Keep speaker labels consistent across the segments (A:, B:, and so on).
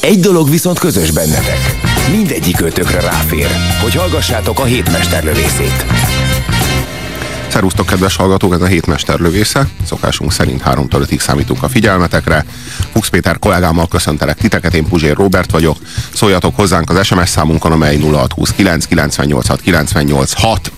A: Egy dolog viszont közös bennetek. Mindegyik ötökre ráfér, hogy hallgassátok a hétmesterlövészét.
B: Szerusztok, kedves hallgatók, ez a hétmester lövésze. Szokásunk szerint 3-tól 5-ig számítunk a figyelmetekre. Fuchs Péter kollégámmal köszöntelek titeket, én Puzsér Robert vagyok. Szóljatok hozzánk az SMS számunkon, amely 0629 986 986.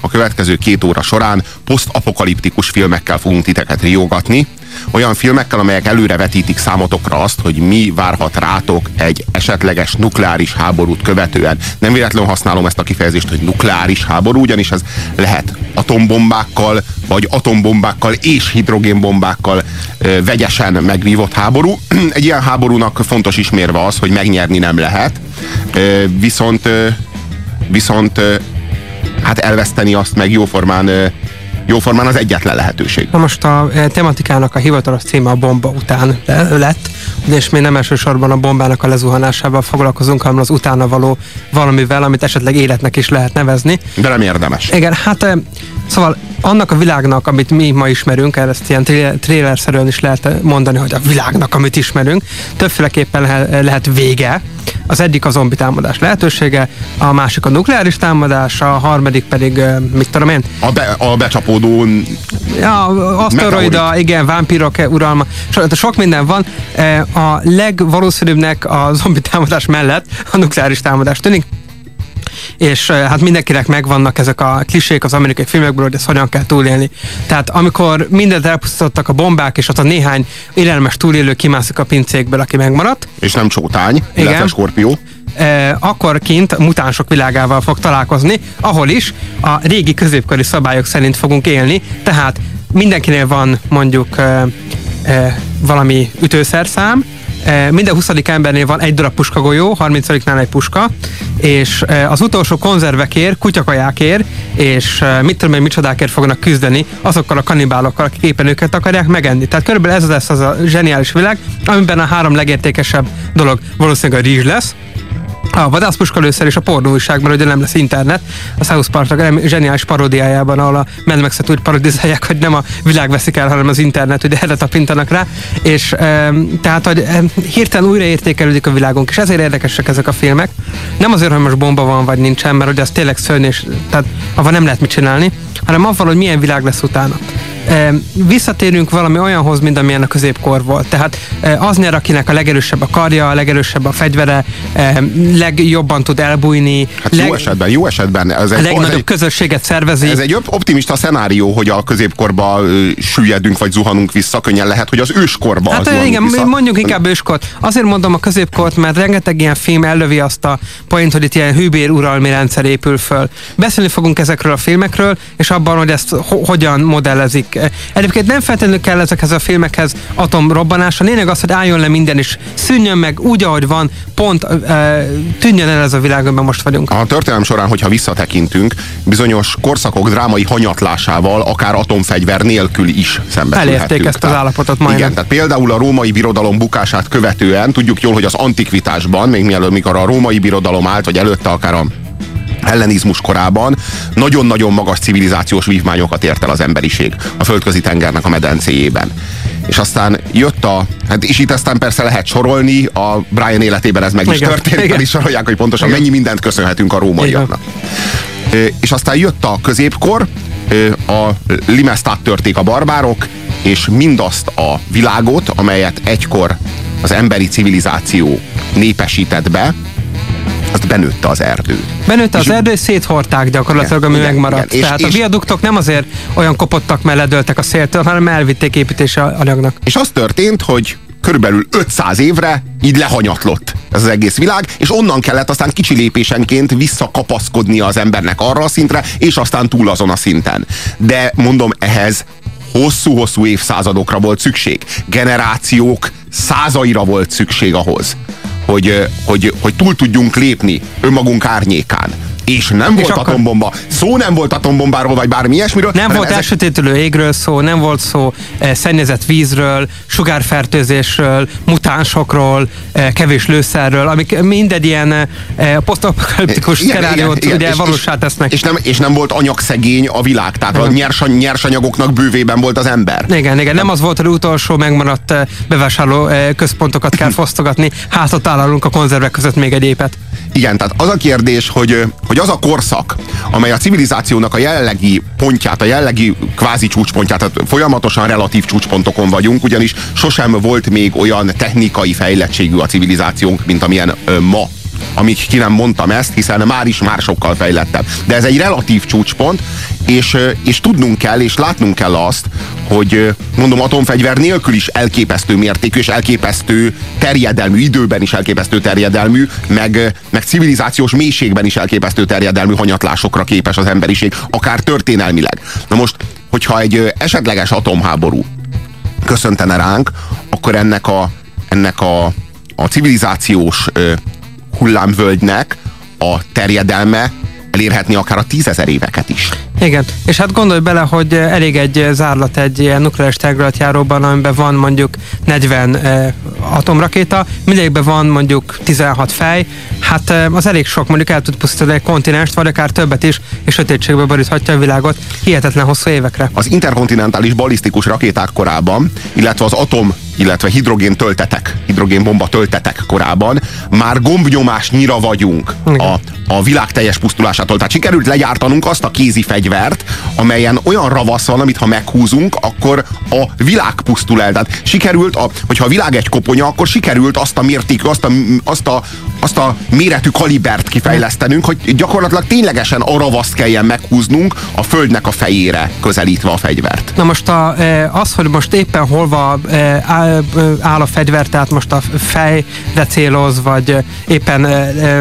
B: A következő két óra során posztapokaliptikus filmekkel fogunk titeket riogatni, olyan filmekkel, amelyek előre vetítik számotokra azt, hogy mi várhat rátok egy esetleges nukleáris háborút követően. Nem véletlenül használom ezt a kifejezést, hogy nukleáris háború, ugyanis ez lehet atombombákkal, vagy atombombákkal és hidrogénbombákkal ö, vegyesen megvívott háború. Egy ilyen háborúnak fontos ismérve az, hogy megnyerni nem lehet, ö, viszont, ö, viszont hát elveszteni azt meg jóformán jóformán az egyetlen lehetőség.
C: Na most a e, tematikának a hivatalos címe a bomba után le, lett, és mi nem elsősorban a bombának a lezuhanásával foglalkozunk, hanem az utána való valamivel, amit esetleg életnek is lehet nevezni.
B: De nem érdemes.
C: Igen, hát e, szóval annak a világnak, amit mi ma ismerünk, ezt ilyen trélerszerűen is lehet mondani, hogy a világnak, amit ismerünk, többféleképpen lehet vége. Az egyik a zombi támadás lehetősége, a másik a nukleáris támadás, a harmadik pedig, mit tudom én?
B: A, be, a becsapódó...
C: Ja, aszteroida, igen, vámpírok uralma, so, sok minden van. A legvalószínűbbnek a zombi támadás mellett a nukleáris támadás tűnik és hát mindenkinek megvannak ezek a klisék az amerikai filmekből, hogy ezt hogyan kell túlélni. Tehát amikor mindent elpusztítottak a bombák, és az a néhány élelmes túlélő kimászik a pincékből, aki megmaradt.
B: És nem csótány, illetve skorpió.
C: Akkor kint mutánsok világával fog találkozni, ahol is a régi középkori szabályok szerint fogunk élni, tehát mindenkinél van mondjuk valami ütőszerszám, minden 20. embernél van egy darab puskagolyó, 30-nál egy puska, és eh, az utolsó konzervekért, kutyakajákért, és eh, mit tudom én, micsodákért fognak küzdeni azokkal a kanibálokkal, akik éppen őket akarják megenni. Tehát körülbelül ez lesz az a zseniális világ, amiben a három legértékesebb dolog valószínűleg a rizs lesz, a vadászpuska először is a pornóújságban, ugye nem lesz internet, a South Park zseniális paródiájában, ahol a Mad Max-et úgy parodizálják, hogy nem a világ veszik el, hanem az internet, ugye erre tapintanak rá, és e, tehát, hogy e, hirtelen újraértékelődik a világunk, és ezért érdekesek ezek a filmek. Nem azért, hogy most bomba van, vagy nincsen, mert ugye az tényleg szörny, és tehát avval nem lehet mit csinálni, hanem avval, hogy milyen világ lesz utána visszatérünk valami olyanhoz, mint amilyen a középkor volt. Tehát az nyer, akinek a legerősebb a karja, a legerősebb a fegyvere, legjobban tud elbújni.
B: Hát leg... jó esetben, jó esetben.
C: Ez egy, a legnagyobb egy, közösséget szervezi.
B: Ez egy optimista szenárió, hogy a középkorba süllyedünk, vagy zuhanunk vissza, könnyen lehet, hogy az őskorba
C: Hát igen, vissza. mondjuk inkább őskort. Azért mondom a középkort, mert rengeteg ilyen film ellövi azt a point, hogy itt ilyen hűbér uralmi rendszer épül föl. Beszélni fogunk ezekről a filmekről, és abban, hogy ezt ho- hogyan modellezik Egyébként nem feltétlenül kell ezekhez a filmekhez atomrobbanás. A lényeg az, hogy álljon le minden is, szűnjön meg úgy, ahogy van, pont e, tűnjön el ez a világ, amiben most vagyunk.
B: A történelem során, hogyha visszatekintünk, bizonyos korszakok drámai hanyatlásával, akár atomfegyver nélkül is szembesülhetünk.
C: Elérték ezt az állapotot majdnem.
B: Igen, tehát például a római birodalom bukását követően, tudjuk jól, hogy az antikvitásban, még mielőtt mikor a római birodalom állt, vagy előtte akár a hellenizmus korában nagyon-nagyon magas civilizációs vívmányokat ért el az emberiség a földközi tengernek a medencéjében. És aztán jött a, hát és itt aztán persze lehet sorolni, a Brian életében ez meg is igen, történt, igen. is sorolják, hogy pontosan igen. mennyi mindent köszönhetünk a rómaiaknak. És aztán jött a középkor, a limesztát törték a barbárok, és mindazt a világot, amelyet egykor az emberi civilizáció népesített be, azt benőtte az erdő.
C: Benőtte az erdő, és széthorták gyakorlatilag, igen, ami igen, megmaradt. Igen. Tehát és, a viaduktok nem azért olyan kopottak, mert ledöltek a széltől, hanem elvitték építési anyagnak.
B: És az történt, hogy körülbelül 500 évre így lehanyatlott ez az egész világ, és onnan kellett aztán kicsi lépésenként visszakapaszkodnia az embernek arra a szintre, és aztán túl azon a szinten. De mondom, ehhez hosszú-hosszú évszázadokra volt szükség. Generációk százaira volt szükség ahhoz, hogy, hogy, hogy túl tudjunk lépni önmagunk árnyékán. És nem volt
C: akkor-
B: atombomba. Szó nem volt atombombáról, vagy bármi ilyesmiről.
C: Nem volt
B: ezek-
C: elsötétülő égről szó, nem volt szó eh, szennyezett vízről, sugárfertőzésről, mutánsokról, eh, kevés lőszerről, amik mind ilyen eh, posztapokaliptikus szenáriót ugye
B: És-
C: valósá tesznek.
B: És nem, és nem volt anyagszegény a világ, tehát a
C: Igen.
B: nyersa, nyersanyagoknak bővében volt az ember.
C: Igen, igen, nem az volt, hogy utolsó megmaradt eh, bevásárló eh, központokat kell fosztogatni, hátra találunk a konzervek között még egy épet.
B: Igen, tehát az a kérdés, hogy, hogy az a korszak, amely a civilizációnak a jelenlegi pontját, a jelenlegi kvázi csúcspontját, tehát folyamatosan relatív csúcspontokon vagyunk, ugyanis sosem volt még olyan technikai fejlettségű a civilizációnk, mint amilyen ö, ma amíg ki nem mondtam ezt, hiszen már is már sokkal fejlettebb. De ez egy relatív csúcspont, és, és tudnunk kell, és látnunk kell azt, hogy mondom, atomfegyver nélkül is elképesztő mértékű, és elképesztő terjedelmű, időben is elképesztő terjedelmű, meg, meg civilizációs mélységben is elképesztő terjedelmű hanyatlásokra képes az emberiség, akár történelmileg. Na most, hogyha egy esetleges atomháború köszöntene ránk, akkor ennek a, ennek a, a civilizációs hullámvölgynek a terjedelme elérhetni akár a tízezer éveket is.
C: Igen, és hát gondolj bele, hogy eh, elég egy eh, zárlat egy ilyen nukleáris tárgylatjáróban, amiben van mondjuk 40 eh, atomrakéta, mindegyikben van mondjuk 16 fej, hát eh, az elég sok, mondjuk el tud pusztítani egy kontinenst, vagy akár többet is, és sötétségbe boríthatja a világot hihetetlen hosszú évekre.
B: Az interkontinentális balisztikus rakéták korában, illetve az atom, illetve hidrogén töltetek, hidrogénbomba töltetek korában már gombnyomásnyira vagyunk
C: Igen.
B: a, a világ teljes pusztulásától. Tehát sikerült legyártanunk azt a kézi fegyvert, amelyen olyan ravasz van, amit ha meghúzunk, akkor a világ pusztul el. Tehát sikerült, a, hogyha a világ egy koponya, akkor sikerült azt a mértékű, azt a, azt a, azt a méretű kalibert kifejlesztenünk, hogy gyakorlatilag ténylegesen a ravaszt kelljen meghúznunk a földnek a fejére közelítve a fegyvert.
C: Na most a, eh, az, hogy most éppen eh, áll, eh, áll a fegyver, tehát most a fejre céloz, vagy éppen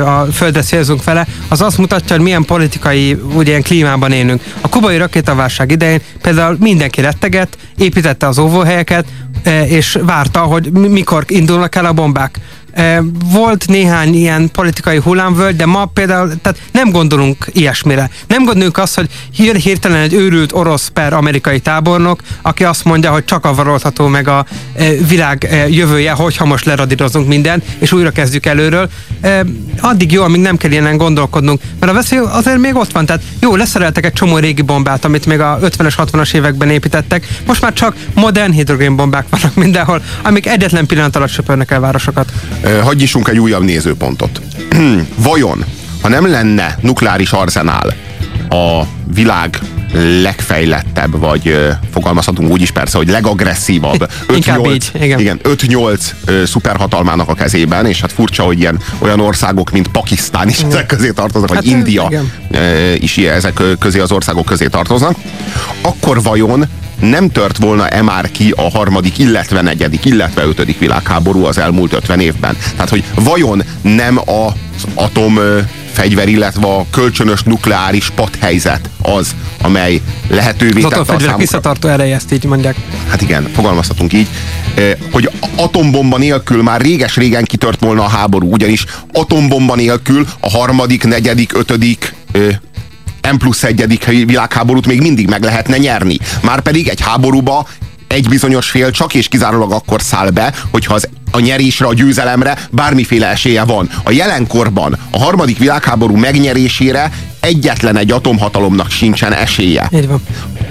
C: a földre célzunk vele, az azt mutatja, hogy milyen politikai ugye, ilyen klímában élünk. A kubai rakétaválság idején például mindenki retteget, építette az óvóhelyeket, eh, és várta, hogy mi- mikor indulnak el a bombák. Eh, Volt néhány ilyen politikai hullámvölgy, de ma például tehát nem gondolunk ilyesmire. Nem gondolunk azt, hogy hír, hirtelen egy őrült orosz per amerikai tábornok, aki azt mondja, hogy csak avarolható meg a eh, világ eh, jövője, hogyha most leradírozunk mindent, és újra kezdjük előről. Addig jó, amíg nem kell ilyenen gondolkodnunk, mert a veszély azért még ott van. Tehát jó, leszereltek egy csomó régi bombát, amit még a 50-es, 60-as években építettek. Most már csak modern hidrogénbombák vannak mindenhol, amik egyetlen pillanat alatt söpörnek el városokat.
B: Ö, Hadd nyissunk egy újabb nézőpontot. Vajon, ha nem lenne nukleáris arzenál a világ legfejlettebb, vagy fogalmazhatunk úgy is persze, hogy legagresszívabb.
C: Inkább
B: 5-8
C: így, igen.
B: igen 5-8 ö, szuperhatalmának a kezében, és hát furcsa, hogy ilyen olyan országok, mint Pakisztán is ezek közé tartoznak, vagy
C: Hát,
B: India
C: igen.
B: is ilyen, ezek közé az országok közé tartoznak, akkor vajon nem tört volna-e már ki a harmadik, illetve negyedik, illetve ötödik világháború az elmúlt 50 évben? Tehát, hogy vajon nem az atom fegyver, illetve a kölcsönös nukleáris padhelyzet az, amely lehetővé
C: Az
B: tette a számunkra.
C: visszatartó ereje, ezt így mondják.
B: Hát igen, fogalmazhatunk így, hogy atombomba nélkül már réges-régen kitört volna a háború, ugyanis atombomba nélkül a harmadik, negyedik, ötödik M plusz egyedik világháborút még mindig meg lehetne nyerni. Márpedig egy háborúba egy bizonyos fél csak és kizárólag akkor száll be, hogyha az a nyerésre, a győzelemre bármiféle esélye van. A jelenkorban a harmadik világháború megnyerésére egyetlen egy atomhatalomnak sincsen esélye.
C: Így van.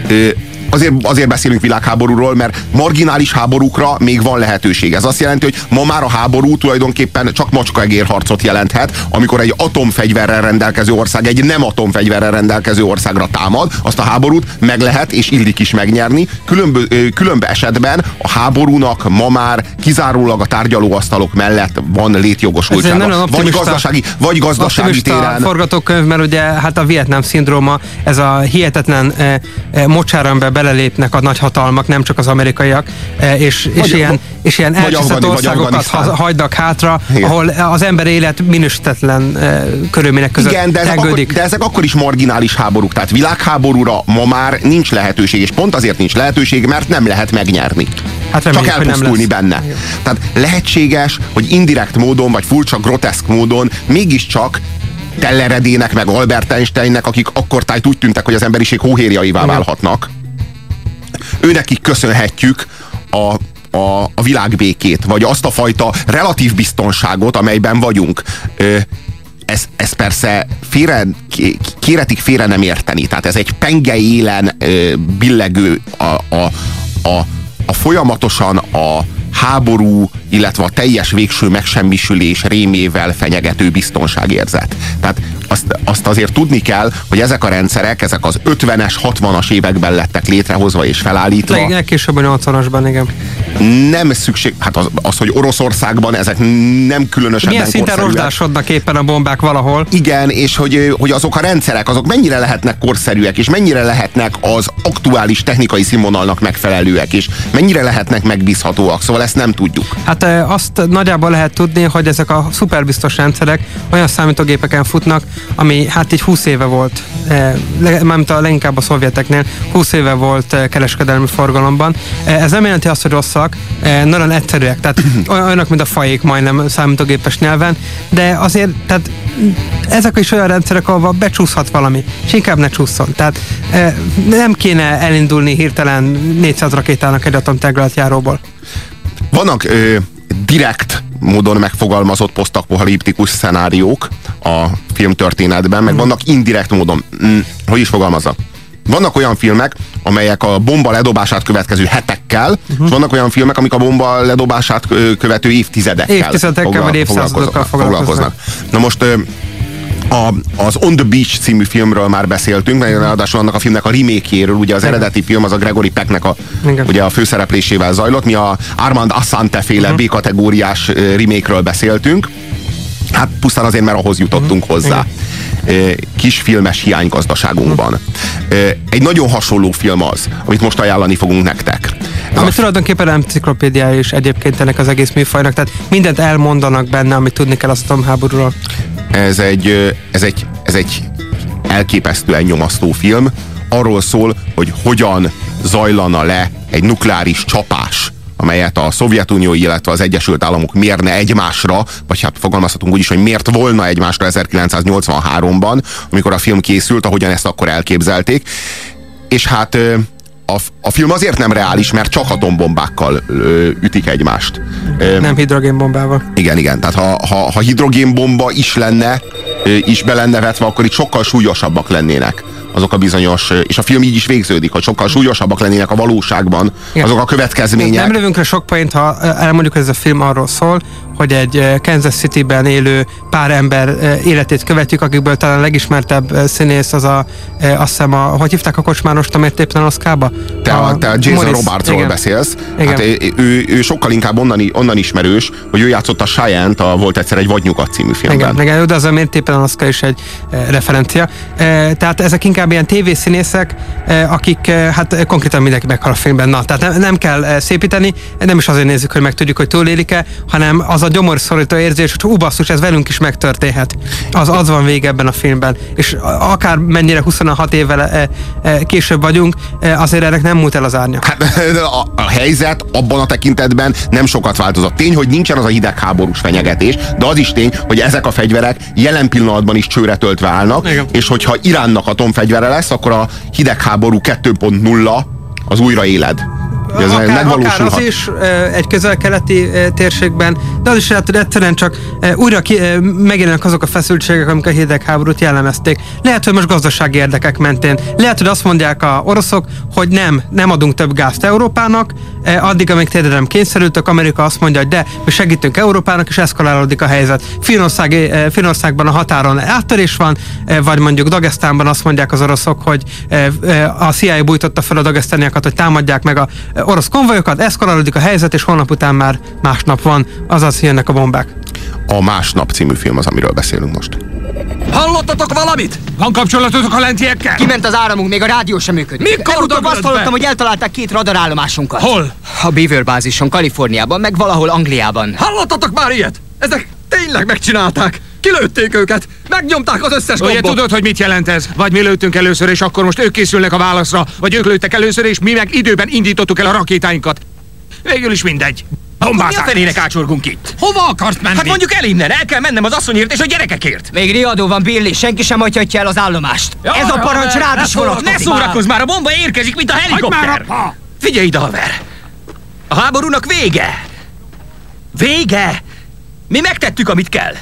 B: Ö, azért, azért beszélünk világháborúról, mert marginális háborúkra még van lehetőség. Ez azt jelenti, hogy ma már a háború tulajdonképpen csak macskaegérharcot jelenthet, amikor egy atomfegyverrel rendelkező ország egy nem atomfegyverrel rendelkező országra támad, azt a háborút meg lehet és illik is megnyerni. Különbö, különbe esetben a háborúnak ma már kizárólag a tárgyalóasztalok mellett van létjogosultsága. Vagy gazdasági, vagy gazdasági téren.
C: forgatókönyv, mert ugye hát a Vietnám szindróma, ez a hihetetlen e, e, mocsár, amiben belelépnek a nagyhatalmak, nem csak az amerikaiak, e, és, és
B: Vagy-
C: ilyen, és ilyen elcseszett országokat hagynak hátra,
B: Igen.
C: ahol az ember élet minősítetlen e, körülmények között
B: Igen, de ezek, akkor, de ezek akkor is marginális háborúk. Tehát világháborúra ma már nincs lehetőség, és pont azért nincs lehetőség, mert nem lehet megnyerni.
C: Hát
B: csak
C: reméljük, nem
B: elpusztulni benne. Tehát lehetséges, hogy indirekt módon, vagy furcsa, groteszk módon mégiscsak Telleredének, meg Albert Einsteinnek, akik akkor tájt úgy tűntek, hogy az emberiség hóhérjaivá válhatnak. Őnekik köszönhetjük a, a, a világbékét, vagy azt a fajta relatív biztonságot, amelyben vagyunk. Ö, ez, ez persze félre, kéretik félre nem érteni. Tehát ez egy penge élen ö, billegő a, a, a, a folyamatosan a háború, illetve a teljes végső megsemmisülés rémével fenyegető biztonságérzet. Tehát azt, azt azért tudni kell, hogy ezek a rendszerek, ezek az 50-es, 60-as években lettek létrehozva és felállítva.
C: Legkésőbb a 80-asban, igen.
B: Nem szükség, hát az, az, hogy Oroszországban ezek nem különösebben
C: Milyen szinten rozsdásodnak éppen a bombák valahol?
B: Igen, és hogy, hogy azok a rendszerek, azok mennyire lehetnek korszerűek, és mennyire lehetnek az aktuális technikai színvonalnak megfelelőek, és mennyire lehetnek megbízhatóak. Szóval ezt nem tudjuk.
C: Hát azt nagyjából lehet tudni, hogy ezek a szuperbiztos rendszerek olyan számítógépeken futnak, ami hát így 20 éve volt, e, le- mármint a leginkább a szovjeteknél, 20 éve volt e, kereskedelmi forgalomban. E, ez nem jelenti azt, hogy rosszak, e, nagyon egyszerűek, tehát oly- olyanok, mint a fajék majdnem számítógépes nyelven, de azért, tehát ezek is olyan rendszerek, ahol becsúszhat valami, és inkább ne csúszson. Tehát nem kéne elindulni hirtelen 400 rakétának egy atomterületjáróból.
B: Vannak ö, direkt módon megfogalmazott posztapokaliptikus szenáriók a filmtörténetben, meg vannak indirekt módon, mm, hogy is fogalmazza? Vannak olyan filmek, amelyek a bomba ledobását következő hetekkel, uh-huh. és vannak olyan filmek, amik a bomba ledobását követő évtizedekkel,
C: Évtizedekkel vagy évszázadokkal foglalkoznak.
B: Na most a, az On the Beach című filmről már beszéltünk, mert ráadásul annak a filmnek a remake ugye az eredeti film az a Gregory Pecknek a,
C: Igen.
B: ugye a főszereplésével zajlott, mi a Armand Assante féle uh-huh. B-kategóriás ö, remake-ről beszéltünk, hát pusztán azért, mert ahhoz jutottunk uh-huh. hozzá. Ö, Kis filmes hiánygazdaságunkban. Ö, Egy nagyon hasonló film az, amit most ajánlani fogunk nektek. Ez
C: Ami
B: a
C: tulajdonképpen enciklopédiája is egyébként ennek az egész műfajnak, tehát mindent elmondanak benne, amit tudni kell az atomháborúról.
B: Ez egy, ez egy, ez egy elképesztően nyomasztó film. Arról szól, hogy hogyan zajlana le egy nukleáris csapás, amelyet a Szovjetunió, illetve az Egyesült Államok mérne egymásra, vagy hát fogalmazhatunk úgy is, hogy miért volna egymásra 1983-ban, amikor a film készült, ahogyan ezt akkor elképzelték. És hát a, a film azért nem reális, mert csak atombombákkal ö, ütik egymást. Ö,
C: Nem hidrogénbombával.
B: igen, igen. Tehát ha, ha, ha hidrogénbomba is lenne, ö, is be lenne vetve, akkor itt sokkal súlyosabbak lennének azok a bizonyos, és a film így is végződik, hogy sokkal súlyosabbak lennének a valóságban
C: Igen.
B: azok a következmények.
C: Nem lövünk le sok point, ha elmondjuk, hogy ez a film arról szól, hogy egy eh, Kansas City-ben élő pár ember eh, életét követjük, akikből talán a legismertebb eh, színész az a, azt hiszem, a, hogy hívták a kocsmárost, amért éppen Oszkába?
B: Te, a, te a Jason
C: Morris.
B: Robartsról
C: Igen.
B: beszélsz.
C: Igen.
B: Hát ő, ő, ő sokkal inkább onnan, onnan ismerős, hogy ő játszott a Cheyenne-t, a Volt egyszer egy Vadnyugat című filmben.
C: Igen, igen, de az a éppen Oscar is egy referencia. Tehát ezek inkább ilyen tévészínészek, akik hát konkrétan mindenki meghal a filmben. Na, tehát nem, nem kell szépíteni, nem is azért nézzük, hogy megtudjuk, hogy túlélik-e, hanem az a gyomorszorító érzés, hogy hú basszus, ez velünk is megtörténhet. Az, az van vége ebben a filmben. És a- akár mennyire 26 évvel e, e, később vagyunk, e, azért ennek nem múlt el az árnya.
B: Hát a, a helyzet abban a tekintetben nem sokat változott. Tény, hogy nincsen az a hidegháborús fenyegetés, de az is tény, hogy ezek a fegyverek jelen pillanatban is csőre töltve állnak,
C: Igen.
B: és hogyha Iránnak atomfegyvere lesz, akkor a hidegháború 2.0 az újra éled. Ez
C: akár, akár
B: megvalósulhat.
C: az is egy közel-keleti térségben, de az is lehet, hogy egyszerűen csak újra ki, megjelennek azok a feszültségek, amik a hidegháborút jellemezték. Lehet, hogy most gazdasági érdekek mentén. Lehet, hogy azt mondják a oroszok, hogy nem, nem adunk több gázt Európának, addig, amíg tényleg nem kényszerültök, Amerika azt mondja, hogy de, mi segítünk Európának, és eszkalálódik a helyzet. Finnország, e, Finnországban a határon áttörés van, vagy mondjuk Dagestánban azt mondják az oroszok, hogy a CIA bújtotta fel a dagesztániakat, hogy támadják meg a orosz konvojokat, eszkalálódik a helyzet, és holnap után már másnap van, azaz jönnek a bombák.
B: A Másnap című film az, amiről beszélünk most.
D: Hallottatok valamit? Van kapcsolatotok a lentiekkel?
E: Kiment az áramunk, még a rádió sem működik.
D: Mikor
E: Legutóbb azt hallottam, hogy eltalálták két radarállomásunkat.
D: Hol?
E: A Beaver bázison, Kaliforniában, meg valahol Angliában.
D: Hallottatok már ilyet? Ezek tényleg megcsinálták. Kilőtték őket, megnyomták az összes
F: Ugye
D: gombot.
F: tudod, hogy mit jelent ez? Vagy mi lőttünk először, és akkor most ők készülnek a válaszra, vagy ők lőttek először, és mi meg időben indítottuk el a rakétáinkat. Végül is mindegy.
G: Mi a
F: Bombázás.
G: felének ácsorgunk itt?
F: Hova akarsz menni?
G: Hát mondjuk el innen, el kell mennem az asszonyért és a gyerekekért.
E: Még riadó van, Billy, senki sem hagyhatja el az állomást. Ez a parancs rád is
G: Ne
E: vonatkozik.
G: szórakozz már, a bomba érkezik, mint a helikopter.
F: már!
G: Figyelj ide, haver! A háborúnak vége! Vége! Mi megtettük, amit kell.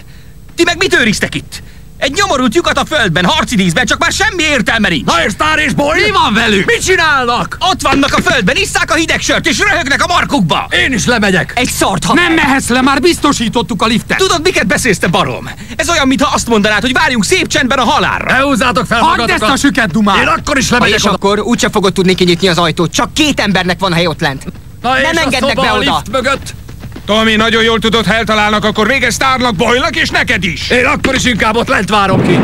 G: Ti meg mit őriztek itt? Egy nyomorult lyukat a földben, harci díszben, csak már semmi értelme nincs.
F: Na és Tár és Boy? Mi van velük? Mit csinálnak?
G: Ott vannak a földben, isszák a hideg sört, és röhögnek a markukba.
F: Én is lemegyek.
E: Egy szart ha
F: Nem mehetsz le, már biztosítottuk a liftet.
G: Tudod, miket beszélsz, te barom? Ez olyan, mintha azt mondanád, hogy várjunk szép csendben a halálra.
F: Ne húzzátok fel
D: Hagyd ezt a süket dumát!
F: Én akkor is
E: Ha
F: lemegyek
E: és
F: oda.
E: akkor úgyse fogod tudni kinyitni az ajtót. Csak két embernek van hely ott lent.
F: Na és
E: nem engednek be oda.
F: mögött.
H: Tomi, nagyon jól tudod, ha eltalálnak, akkor vége sztárnak, Boynak és neked is.
F: Én akkor is inkább ott lent várom ki.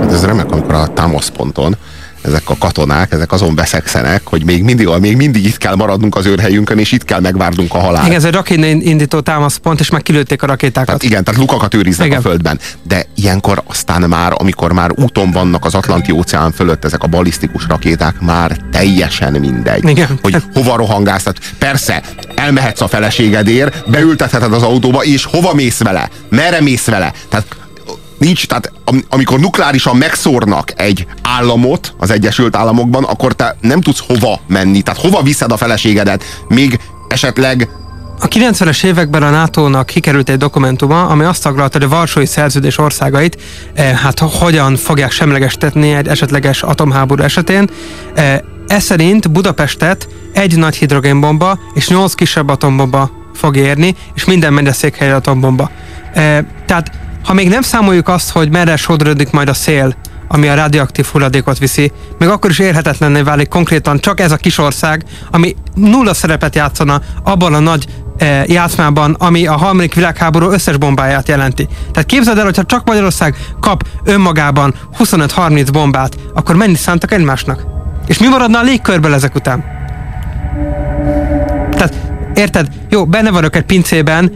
B: Hát ez remek, amikor a támaszponton ezek a katonák, ezek azon veszekszenek, hogy még mindig, még mindig itt kell maradnunk az őrhelyünkön, és itt kell megvárnunk a halált.
C: Igen, ez egy rakétaindító támaszpont, és meg kilőtték a rakétákat.
B: Tehát igen, tehát lukakat őriznek
C: Igen.
B: a földben. De ilyenkor aztán már, amikor már úton vannak az Atlanti óceán fölött ezek a balisztikus rakéták, már teljesen mindegy.
C: Igen.
B: Hogy hova rohangálsz. Tehát persze, elmehetsz a feleségedért, beültetheted az autóba, és hova mész vele? Merre mész vele? Tehát nincs, tehát am, amikor nukleárisan megszórnak egy államot az Egyesült Államokban, akkor te nem tudsz hova menni. Tehát hova viszed a feleségedet? Még esetleg
C: A 90-es években a NATO-nak kikerült egy dokumentuma, ami azt taglalta, hogy a Varsói Szerződés országait eh, hát hogyan fogják semlegestetni egy esetleges atomháború esetén. Eh, ez szerint Budapestet egy nagy hidrogénbomba és nyolc kisebb atombomba fog érni, és minden megyeszékhely atombomba. Eh, tehát ha még nem számoljuk azt, hogy merre sodródik majd a szél, ami a radioaktív hulladékot viszi, még akkor is érhetetlenné válik konkrétan csak ez a kis ország, ami nulla szerepet játszana abban a nagy eh, játszmában, ami a harmadik világháború összes bombáját jelenti. Tehát képzeld el, hogyha csak Magyarország kap önmagában 25-30 bombát, akkor mennyi szántak egymásnak? És mi maradna a légkörből ezek után? Tehát, érted? Jó, benne vagyok egy pincében,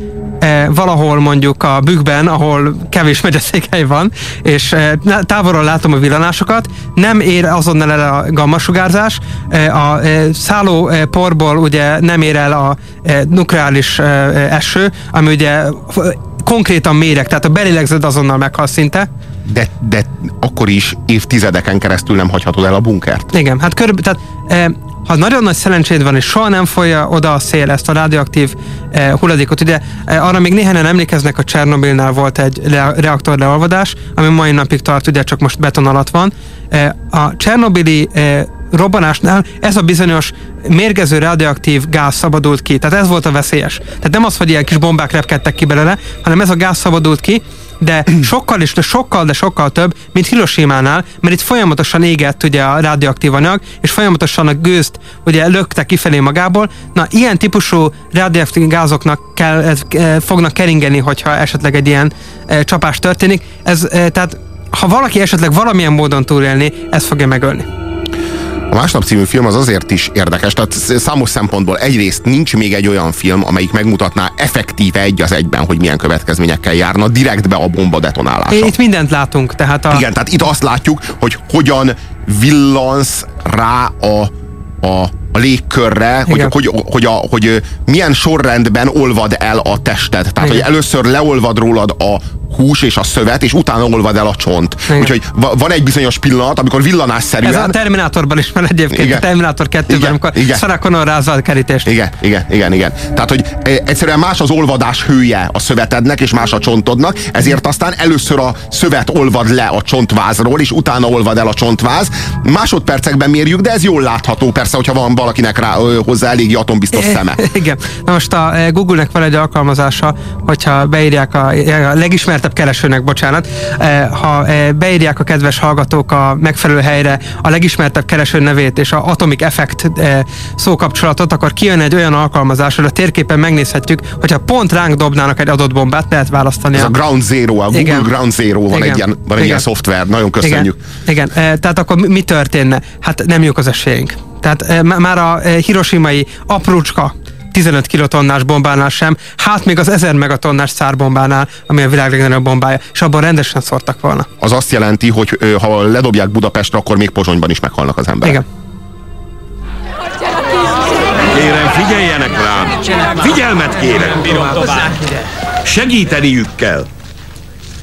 C: valahol mondjuk a bükkben, ahol kevés megyeszékhely van, és eh, távolról látom a villanásokat, nem ér azonnal el a gammasugárzás, eh, a eh, szálló eh, porból ugye nem ér el a eh, nukleáris eh, eső, ami ugye konkrétan méreg, tehát a belélegzed azonnal meghal szinte.
B: de, de akkor is évtizedeken keresztül nem hagyhatod el a bunkert.
C: Igen, hát körülbelül, tehát e, ha nagyon nagy szerencséd van, és soha nem folyja oda a szél ezt a radioaktív e, hulladékot, ugye e, arra még néhányan emlékeznek, a Csernobilnál volt egy le, reaktor leolvadás, ami mai napig tart, ugye csak most beton alatt van. E, a Csernobili e, robbanásnál ez a bizonyos mérgező radioaktív gáz szabadult ki. Tehát ez volt a veszélyes. Tehát nem az, hogy ilyen kis bombák repkedtek ki belőle, hanem ez a gáz szabadult ki, de sokkal is, de sokkal, de sokkal több, mint Hiroshima-nál, mert itt folyamatosan égett ugye a radioaktív anyag, és folyamatosan a gőzt ugye lökte kifelé magából. Na, ilyen típusú radioaktív gázoknak kell, ez, e, fognak keringeni, hogyha esetleg egy ilyen e, csapás történik. Ez, e, tehát ha valaki esetleg valamilyen módon túlélni, ez fogja megölni.
B: A Másnap című film az azért is érdekes, tehát sz- számos szempontból egyrészt nincs még egy olyan film, amelyik megmutatná effektíve egy az egyben, hogy milyen következményekkel járna direktbe a bomba detonálása.
C: Itt mindent látunk, tehát a...
B: Igen, tehát itt azt látjuk, hogy hogyan villansz rá a, a, a légkörre, hogy,
C: Igen.
B: hogy, hogy, a, hogy milyen sorrendben olvad el a tested. Tehát,
C: Igen.
B: hogy először leolvad rólad a hús és a szövet, és utána olvad el a csont.
C: Igen.
B: Úgyhogy va- van egy bizonyos pillanat, amikor villanásszerűen...
C: Ez a Terminátorban is van egyébként,
B: Igen.
C: a Terminátor 2-ben,
B: Igen,
C: amikor
B: igen.
C: Sarah Connor rázza a kerítést.
B: Igen, igen, igen, igen. Tehát, hogy e, egyszerűen más az olvadás hője a szövetednek, és más a csontodnak, ezért aztán először a szövet olvad le a csontvázról, és utána olvad el a csonttváz. Másodpercekben mérjük, de ez jól látható, persze, hogyha van valakinek rá, hozzá eléggé atombiztos szeme.
C: Igen. Na most a e, Google-nek van egy alkalmazása, hogyha beírják a, a legismertebb keresőnek, bocsánat, e, ha e, beírják a kedves hallgatók a megfelelő helyre a legismertebb kereső nevét és a Atomic Effect e, szókapcsolatot, akkor kijön egy olyan alkalmazás, hogy a térképen megnézhetjük, hogyha pont ránk dobnának egy adott bombát, lehet választani.
B: Ez a Ground Zero, a Google
C: Igen.
B: Ground Zero van,
C: Igen.
B: egy ilyen, van egy
C: Igen.
B: ilyen szoftver, nagyon köszönjük.
C: Igen, igen. Tehát akkor mi- történne? Hát nem jók az esélyünk. Tehát má- már a hiroshimai aprócska 15 kilotonnás bombánál sem, hát még az 1000 megatonnás szárbombánál, ami a világ legnagyobb bombája, és abban rendesen szórtak volna.
B: Az azt jelenti, hogy ha ledobják Budapestre, akkor még Pozsonyban is meghalnak az emberek.
C: Igen.
I: Kérem, figyeljenek rám! Figyelmet kérem! Segíteniük kell!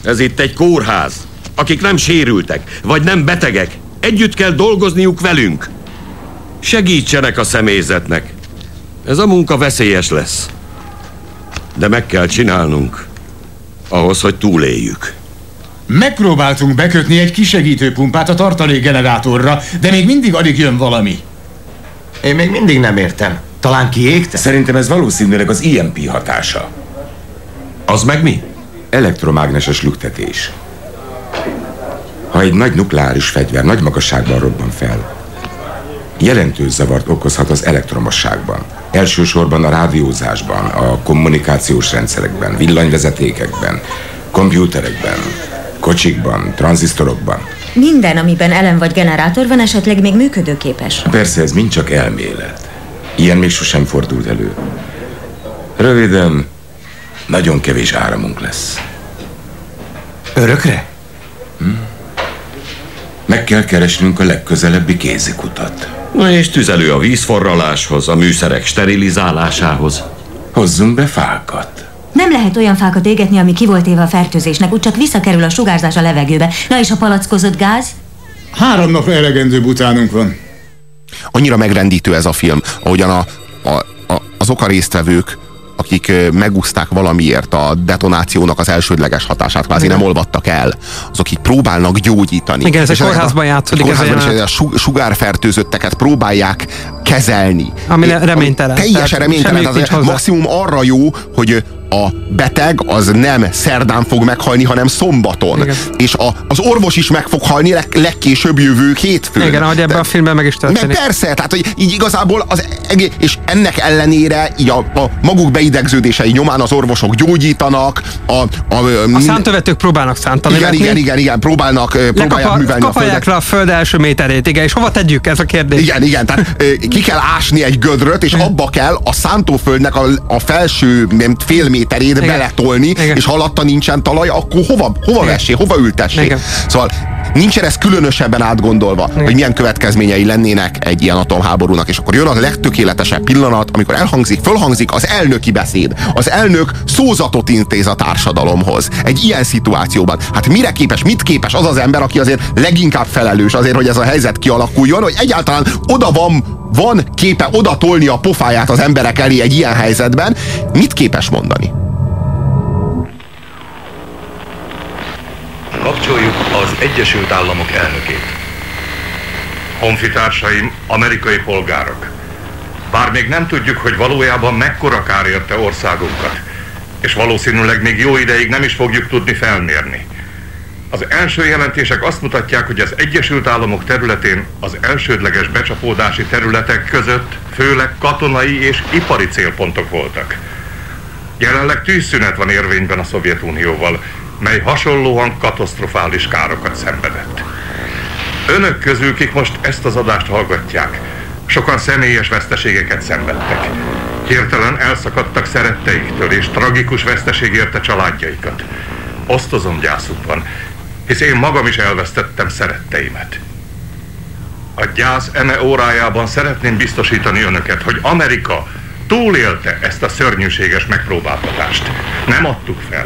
I: Ez itt egy kórház. Akik nem sérültek, vagy nem betegek, együtt kell dolgozniuk velünk. Segítsenek a személyzetnek. Ez a munka veszélyes lesz. De meg kell csinálnunk. Ahhoz, hogy túléljük.
J: Megpróbáltunk bekötni egy kisegítő pumpát a tartalékgenerátorra, de még mindig alig jön valami.
K: Én még mindig nem értem. Talán kiégte?
L: Szerintem ez valószínűleg az IMP hatása.
I: Az meg mi?
L: Elektromágneses lüktetés. Ha egy nagy nukleáris fegyver nagy magasságban robban fel, jelentős zavart okozhat az elektromosságban. Elsősorban a rádiózásban, a kommunikációs rendszerekben, villanyvezetékekben, kompjúterekben, kocsikban, tranzisztorokban.
M: Minden, amiben elem vagy generátor van, esetleg még működőképes.
L: Persze ez mind csak elmélet. Ilyen még sosem fordult elő. Röviden, nagyon kevés áramunk lesz.
K: Örökre?
L: Hm? Meg kell keresnünk a legközelebbi kézikutat.
I: Na és tüzelő a vízforraláshoz, a műszerek sterilizálásához.
L: Hozzunk be fákat.
M: Nem lehet olyan fákat égetni, ami ki volt éve a fertőzésnek, úgy csak visszakerül a sugárzás a levegőbe. Na és a palackozott gáz?
J: Három napra elegendő butánunk van.
B: Annyira megrendítő ez a film, ahogyan a, a, a, azok a résztvevők, akik ö, megúszták valamiért a detonációnak az elsődleges hatását, kvázi nem olvadtak el, azok így próbálnak gyógyítani.
C: Igen, ez
B: És ezeket
C: kórházban játszódik,
B: A
C: ez a
B: kórházban a su- sugárfertőzötteket próbálják kezelni.
C: Ami
B: É,
C: reménytelen.
B: Teljesen reménytelen.
C: hozzá.
B: maximum arra jó, hogy a beteg az nem szerdán fog meghalni, hanem szombaton.
C: Igen.
B: És a, az orvos is meg fog halni leg, legkésőbb jövő hétfőn.
C: Igen, ahogy ebben a filmben meg is
B: Meg
C: történik.
B: persze, tehát hogy így igazából az egész, és ennek ellenére így a, a maguk beidegződései nyomán az orvosok gyógyítanak, a, a,
C: A szántövetők próbálnak szántani.
B: igen, igen, igen, igen, próbálnak, próbálják
C: Lekapa,
B: művelni a földet.
C: le a föld első méterét, igen, és hova tegyük ez a kérdés?
B: Igen, igen, tehát ki kell ásni egy gödröt, és abba kell a szántóföldnek a, a felső fél méterét
C: Igen.
B: beletolni,
C: Igen.
B: és ha alatta nincsen talaj, akkor hova, hova vessé, hova ültessé.
C: Igen.
B: Szóval nincsen ez különösebben átgondolva, hogy milyen következményei lennének egy ilyen atomháborúnak, és akkor jön a legtökéletesebb pillanat, amikor elhangzik, fölhangzik az elnöki beszéd. Az elnök szózatot intéz a társadalomhoz. Egy ilyen szituációban. Hát mire képes, mit képes az az ember, aki azért leginkább felelős azért, hogy ez a helyzet kialakuljon, hogy egyáltalán oda van van képe oda tolni a pofáját az emberek elé egy ilyen helyzetben, mit képes mondani?
N: Kapcsoljuk az Egyesült Államok elnökét. Honfitársaim, amerikai polgárok. Bár még nem tudjuk, hogy valójában mekkora kár érte országunkat, és valószínűleg még jó ideig nem is fogjuk tudni felmérni. Az első jelentések azt mutatják, hogy az Egyesült Államok területén az elsődleges becsapódási területek között főleg katonai és ipari célpontok voltak. Jelenleg tűzszünet van érvényben a Szovjetunióval, mely hasonlóan katasztrofális károkat szenvedett. Önök közül, kik most ezt az adást hallgatják, sokan személyes veszteségeket szenvedtek. Hirtelen elszakadtak szeretteiktől, és tragikus veszteség érte családjaikat. Osztozom gyászukban, hisz én magam is elvesztettem szeretteimet. A gyász eme órájában szeretném biztosítani önöket, hogy Amerika túlélte ezt a szörnyűséges megpróbáltatást. Nem adtuk fel.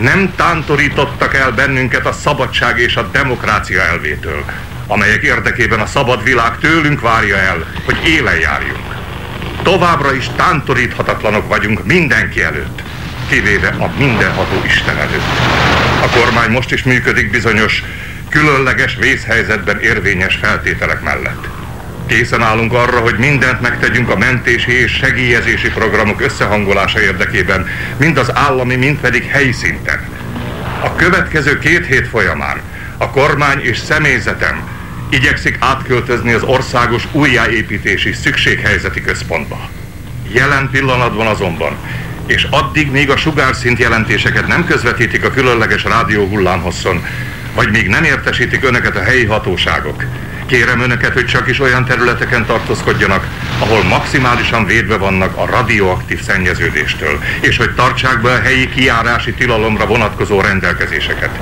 N: Nem tántorítottak el bennünket a szabadság és a demokrácia elvétől, amelyek érdekében a szabad világ tőlünk várja el, hogy élen járjunk. Továbbra is tántoríthatatlanok vagyunk mindenki előtt, kivéve a mindenható Isten előtt. A kormány most is működik bizonyos, különleges vészhelyzetben érvényes feltételek mellett. Készen állunk arra, hogy mindent megtegyünk a mentési és segélyezési programok összehangolása érdekében, mind az állami, mind pedig helyi szinten. A következő két hét folyamán a kormány és személyzetem igyekszik átköltözni az országos újjáépítési szükséghelyzeti központba. Jelen pillanatban azonban, és addig még a sugárszint jelentéseket nem közvetítik a különleges rádió hullámhosszon, vagy még nem értesítik önöket a helyi hatóságok. Kérem önöket, hogy csak is olyan területeken tartózkodjanak, ahol maximálisan védve vannak a radioaktív szennyeződéstől, és hogy tartsák be a helyi kiárási tilalomra vonatkozó rendelkezéseket.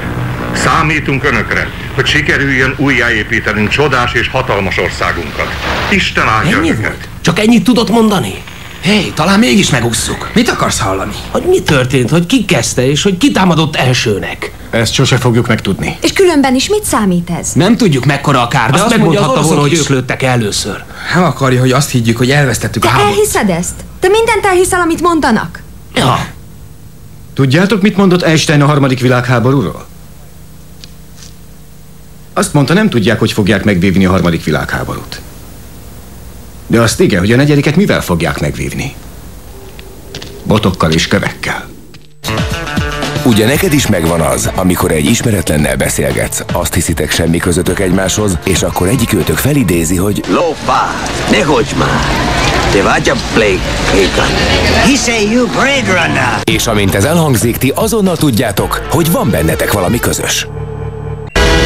N: Számítunk önökre, hogy sikerüljön újjáépítenünk csodás és hatalmas országunkat. Isten áldja
O: Ennyi
N: önöket!
O: volt? Csak ennyit tudott mondani?
F: Hé, hey, talán mégis megusszuk.
D: Mit akarsz hallani?
F: Hogy mi történt, hogy ki kezdte, és hogy ki támadott elsőnek.
J: Ezt sose fogjuk megtudni.
O: És különben is mit számít ez?
F: Nem tudjuk mekkora a kár, de
D: Azt
F: azt, megmondhatta
D: az
F: volna, hogy ők lőttek először.
D: Nem akarja, hogy azt higgyük, hogy elvesztettük
O: Te
D: a háborút.
O: elhiszed ezt? Te mindent elhiszel, amit mondanak?
F: Ja.
P: Tudjátok, mit mondott Einstein a harmadik világháborúról? Azt mondta, nem tudják, hogy fogják megvívni a harmadik világháborút. De azt igen, hogy a negyediket mivel fogják megvívni? Botokkal és kövekkel.
A: Ugye neked is megvan az, amikor egy ismeretlennel beszélgetsz, azt hiszitek semmi közöttök egymáshoz, és akkor egyik őtök felidézi, hogy
Q: Lófá, ne hogy már! Te vagy a Blake. He say you Blade Runner.
A: és amint ez elhangzik, ti azonnal tudjátok, hogy van bennetek valami közös.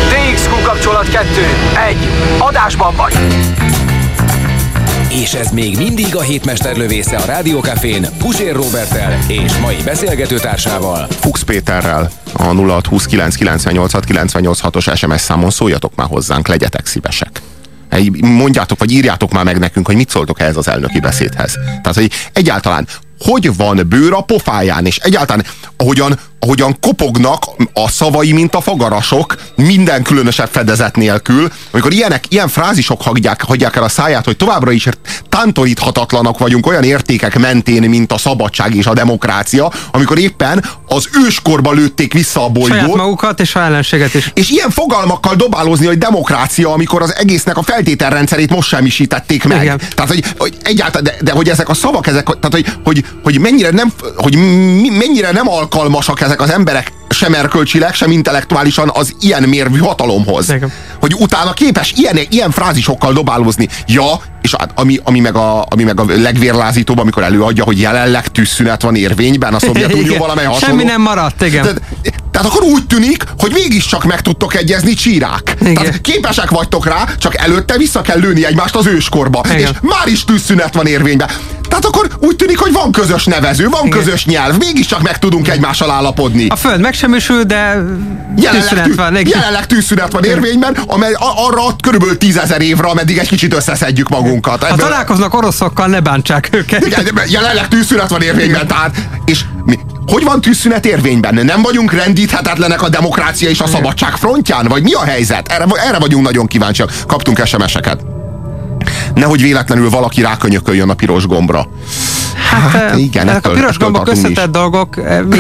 R: DXQ kapcsolat 2. 1. Adásban vagy.
A: És ez még mindig a hétmester lövésze a Rádiókafén Pusér Robertel és mai beszélgetőtársával.
B: Fuchs Péterrel a 0629986986-os SMS számon szóljatok már hozzánk, legyetek szívesek. Mondjátok, vagy írjátok már meg nekünk, hogy mit szóltok ehhez az elnöki beszédhez. Tehát, hogy egyáltalán hogy van bőr a pofáján, és egyáltalán ahogyan, ahogyan kopognak a szavai, mint a fagarasok, minden különösebb fedezet nélkül, amikor ilyenek, ilyen frázisok hagyják, hagyják el a száját, hogy továbbra is tántoríthatatlanak vagyunk olyan értékek mentén, mint a szabadság és a demokrácia, amikor éppen az őskorba lőtték vissza a
C: Saját
B: bolygót,
C: magukat és a ellenséget is.
B: és ilyen fogalmakkal dobálózni, hogy demokrácia, amikor az egésznek a feltételrendszerét most semmisítették meg.
C: Igen.
B: Tehát, hogy, hogy egyáltalán, de, de, hogy ezek a szavak, ezek, tehát, hogy, hogy, hogy, mennyire nem, hogy mi, mennyire nem alkalmasak ezek az emberek sem erkölcsileg, sem intellektuálisan az ilyen mérvű hatalomhoz.
C: Igen.
B: Hogy utána képes ilyen, ilyen frázisokkal dobálózni. Ja, és hát ami, ami, meg a, ami meg a legvérlázítóbb, amikor előadja, hogy jelenleg tűzszünet van érvényben a Szovjetunió
C: Igen.
B: valamely hasonló.
C: Semmi nem maradt, igen.
B: Tehát, tehát akkor úgy tűnik, hogy mégiscsak meg tudtok egyezni csírák.
C: Igen.
B: Tehát képesek vagytok rá, csak előtte vissza kell lőni egymást az őskorba.
C: Igen.
B: És már is tűzszünet van érvényben. Tehát akkor úgy tűnik, hogy van közös nevező, van
C: Igen.
B: közös nyelv, mégiscsak meg tudunk egymással állapodni.
C: A föld megsemmisül, de
B: Jelenleg,
C: tűzszünet
B: tű,
C: van. igen.
B: jelenleg tűzszünet van érvényben, amely arra körülbelül tízezer évre, ameddig egy kicsit összeszedjük magunkat.
C: Ha
B: Ebből-
C: találkoznak oroszokkal, ne bántsák őket.
B: igen, jelenleg tűzszünet van érvényben, tehát, és mi, hogy van tűzszünet érvényben? Nem vagyunk rendíthetetlenek a demokrácia és a szabadság frontján? Vagy mi a helyzet? Erre, erre vagyunk nagyon kíváncsiak. Kaptunk SMS-eket. Nehogy véletlenül valaki rákönyököljön a piros gombra.
C: Hát,
B: Hát igen,
C: ezek a piros gombok összetett dolgok.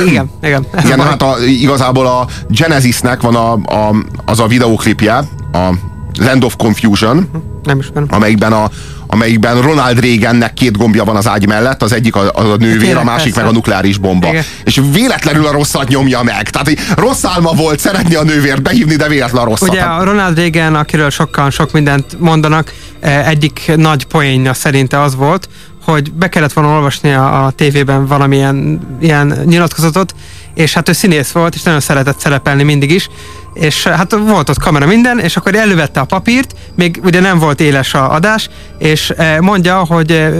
C: Igen, igen.
B: Igen, hát a, igazából a Genesisnek van a, a, az a videóklipje, a Land of Confusion,
C: Nem ismerem.
B: amelyikben a amelyikben Ronald Reagannek két gombja van az ágy mellett, az egyik a, az a nővér,
C: Tényleg,
B: a másik
C: persze.
B: meg a nukleáris bomba.
C: Igen.
B: És véletlenül a rosszat nyomja meg. Tehát rossz álma volt szeretni a nővért behívni, de véletlen a rosszat.
C: Ugye a Ronald Reagan, akiről sokkal sok mindent mondanak, egyik nagy poénja szerinte az volt, hogy be kellett volna olvasni a, a tévében valamilyen ilyen nyilatkozatot, és hát ő színész volt, és nagyon szeretett szerepelni mindig is, és hát volt ott kamera minden, és akkor elővette a papírt, még ugye nem volt éles a adás, és eh, mondja, hogy eh,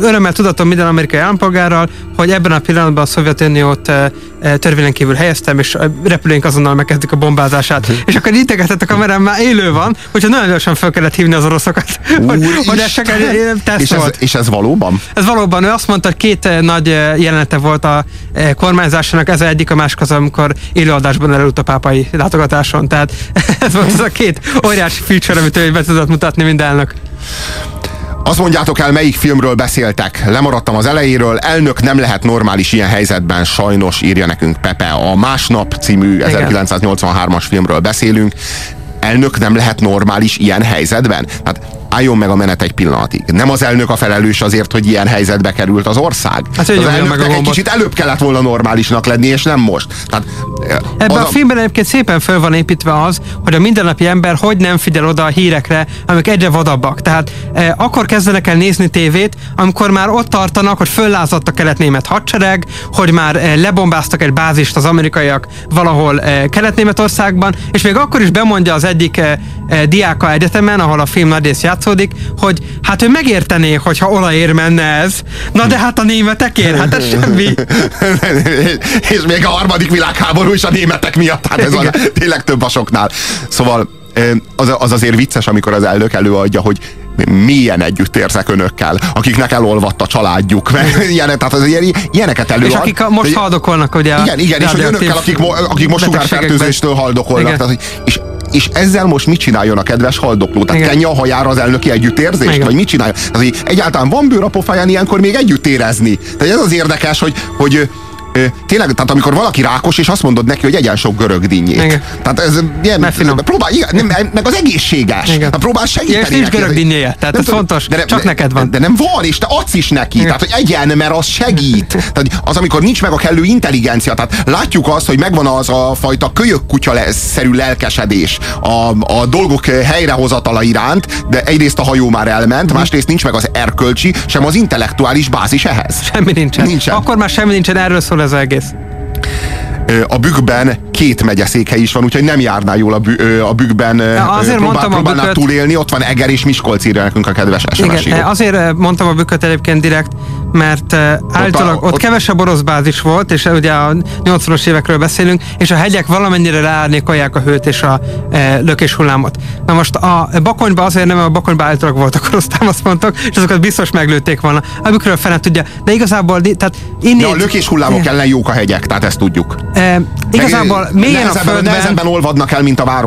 C: örömmel tudatom minden amerikai állampolgárral, hogy ebben a pillanatban a Szovjetuniót eh, eh, törvényen kívül helyeztem, és a repülőink azonnal megkezdik a bombázását. és akkor integetett a kamerán, már élő van, hogyha nagyon gyorsan fel kellett hívni az oroszokat, hogy, hogy ez csak egy eh, teszt
B: és, ez,
C: volt.
B: és ez valóban?
C: Ez valóban, ő azt mondta, hogy két eh, nagy eh, jelenete volt a eh, kormányzásának, ez egyik, a másik az, amikor élőadásban előtt a pápai látogatáson. Tehát ez volt az a két óriási feature, amit ő be tudott mutatni mindennek.
B: Azt mondjátok el, melyik filmről beszéltek. Lemaradtam az elejéről. Elnök nem lehet normális ilyen helyzetben, sajnos írja nekünk Pepe. A Másnap című 1983-as filmről beszélünk. Elnök nem lehet normális ilyen helyzetben? Hát álljon meg a menet egy pillanatig. Nem az elnök a felelős azért, hogy ilyen helyzetbe került az ország.
C: Hát,
B: az
C: nyomja meg a
B: elnöknek egy
C: gombot.
B: kicsit előbb kellett volna normálisnak lenni, és nem most. Tehát,
C: Ebben
B: az
C: a filmben egyébként szépen föl van építve az, hogy a mindennapi ember hogy nem figyel oda a hírekre, amik egyre vadabbak. Tehát eh, akkor kezdenek el nézni tévét, amikor már ott tartanak, hogy föllázadt a kelet-német hadsereg, hogy már eh, lebombáztak egy bázist az amerikaiak valahol eh, kelet-németországban, és még akkor is bemondja az egyik eh, eh, diáka egyetemen, ahol a film nagy rész játszódik, hogy hát ő megértené, hogyha olajér menne ez. Na de hát a németekért, hát ez semmi.
B: és még a harmadik világháború is a németek miatt, hát ez van, tényleg több a soknál. Szóval az, az azért vicces, amikor az elnök előadja, hogy mélyen együtt érzek önökkel, akiknek elolvadt a családjuk. Mert ilyenek, tehát az ilyen, ilyeneket előad.
C: És akik a, most haldokolnak, ugye a
B: igen, igen, és hogy önökkel, akik, akik most sugárfertőzéstől haldokolnak.
C: Igen.
B: Tehát, és, és ezzel most mit csináljon a kedves haldokló? Tehát kenje a hajára az elnöki együttérzést?
C: Igen.
B: Vagy mit csinálja? Tehát, hogy egyáltalán van bőr a pofáján ilyenkor még együtt érezni. Tehát ez az érdekes, hogy, hogy tényleg, tehát amikor valaki rákos, és azt mondod neki, hogy egyen sok görög dinnyét.
C: Igen.
B: Tehát ez ilyen, próbál, igen, nem, meg az egészséges.
C: Igen.
B: Tehát próbál segíteni.
C: Ja, és nincs
B: neki.
C: görög dinnyeje, tehát ez
B: tudom,
C: fontos,
B: de,
C: csak neked van.
B: De nem van, és te adsz is neki.
C: Igen.
B: Tehát, hogy egyen, mert az segít. Tehát az, amikor nincs meg a kellő intelligencia. Tehát látjuk azt, hogy megvan az a fajta kölyök kutya szerű lelkesedés a, a dolgok helyrehozatala iránt, de egyrészt a hajó már elment, másrészt nincs meg az erkölcsi, sem az intellektuális bázis ehhez.
C: Semmi nincsen.
B: Nincsen.
C: Akkor már semmi nincsen, erről szól ez az egész.
B: Ö, A bükkben két megyeszékhely is van, úgyhogy nem járnál jól a, bü, a bükkben.
C: azért
B: próbál,
C: mondtam a bükköt.
B: túlélni, ott van Eger és Miskolc írja nekünk a kedves SMS
C: Igen, azért mondtam a bükköt egyébként direkt, mert eh, állítólag ott,
B: ott-
C: kevesebb orosz bázis volt, és ugye a 80-as évekről beszélünk, és a hegyek valamennyire leárnyékolják a hőt és a e, lökés hullámot. Na most a Bakonyba azért nem, a Bakonyba állítólag voltak orosz támaszpontok, és azokat biztos meglőtték volna. A bükkről fel nem tudja, de igazából, tehát innét,
B: De a lökés hullámok ellen jók a hegyek, tehát ezt tudjuk.
C: E, igazából mélyen a földben,
B: nehezebben olvadnak el, mint a város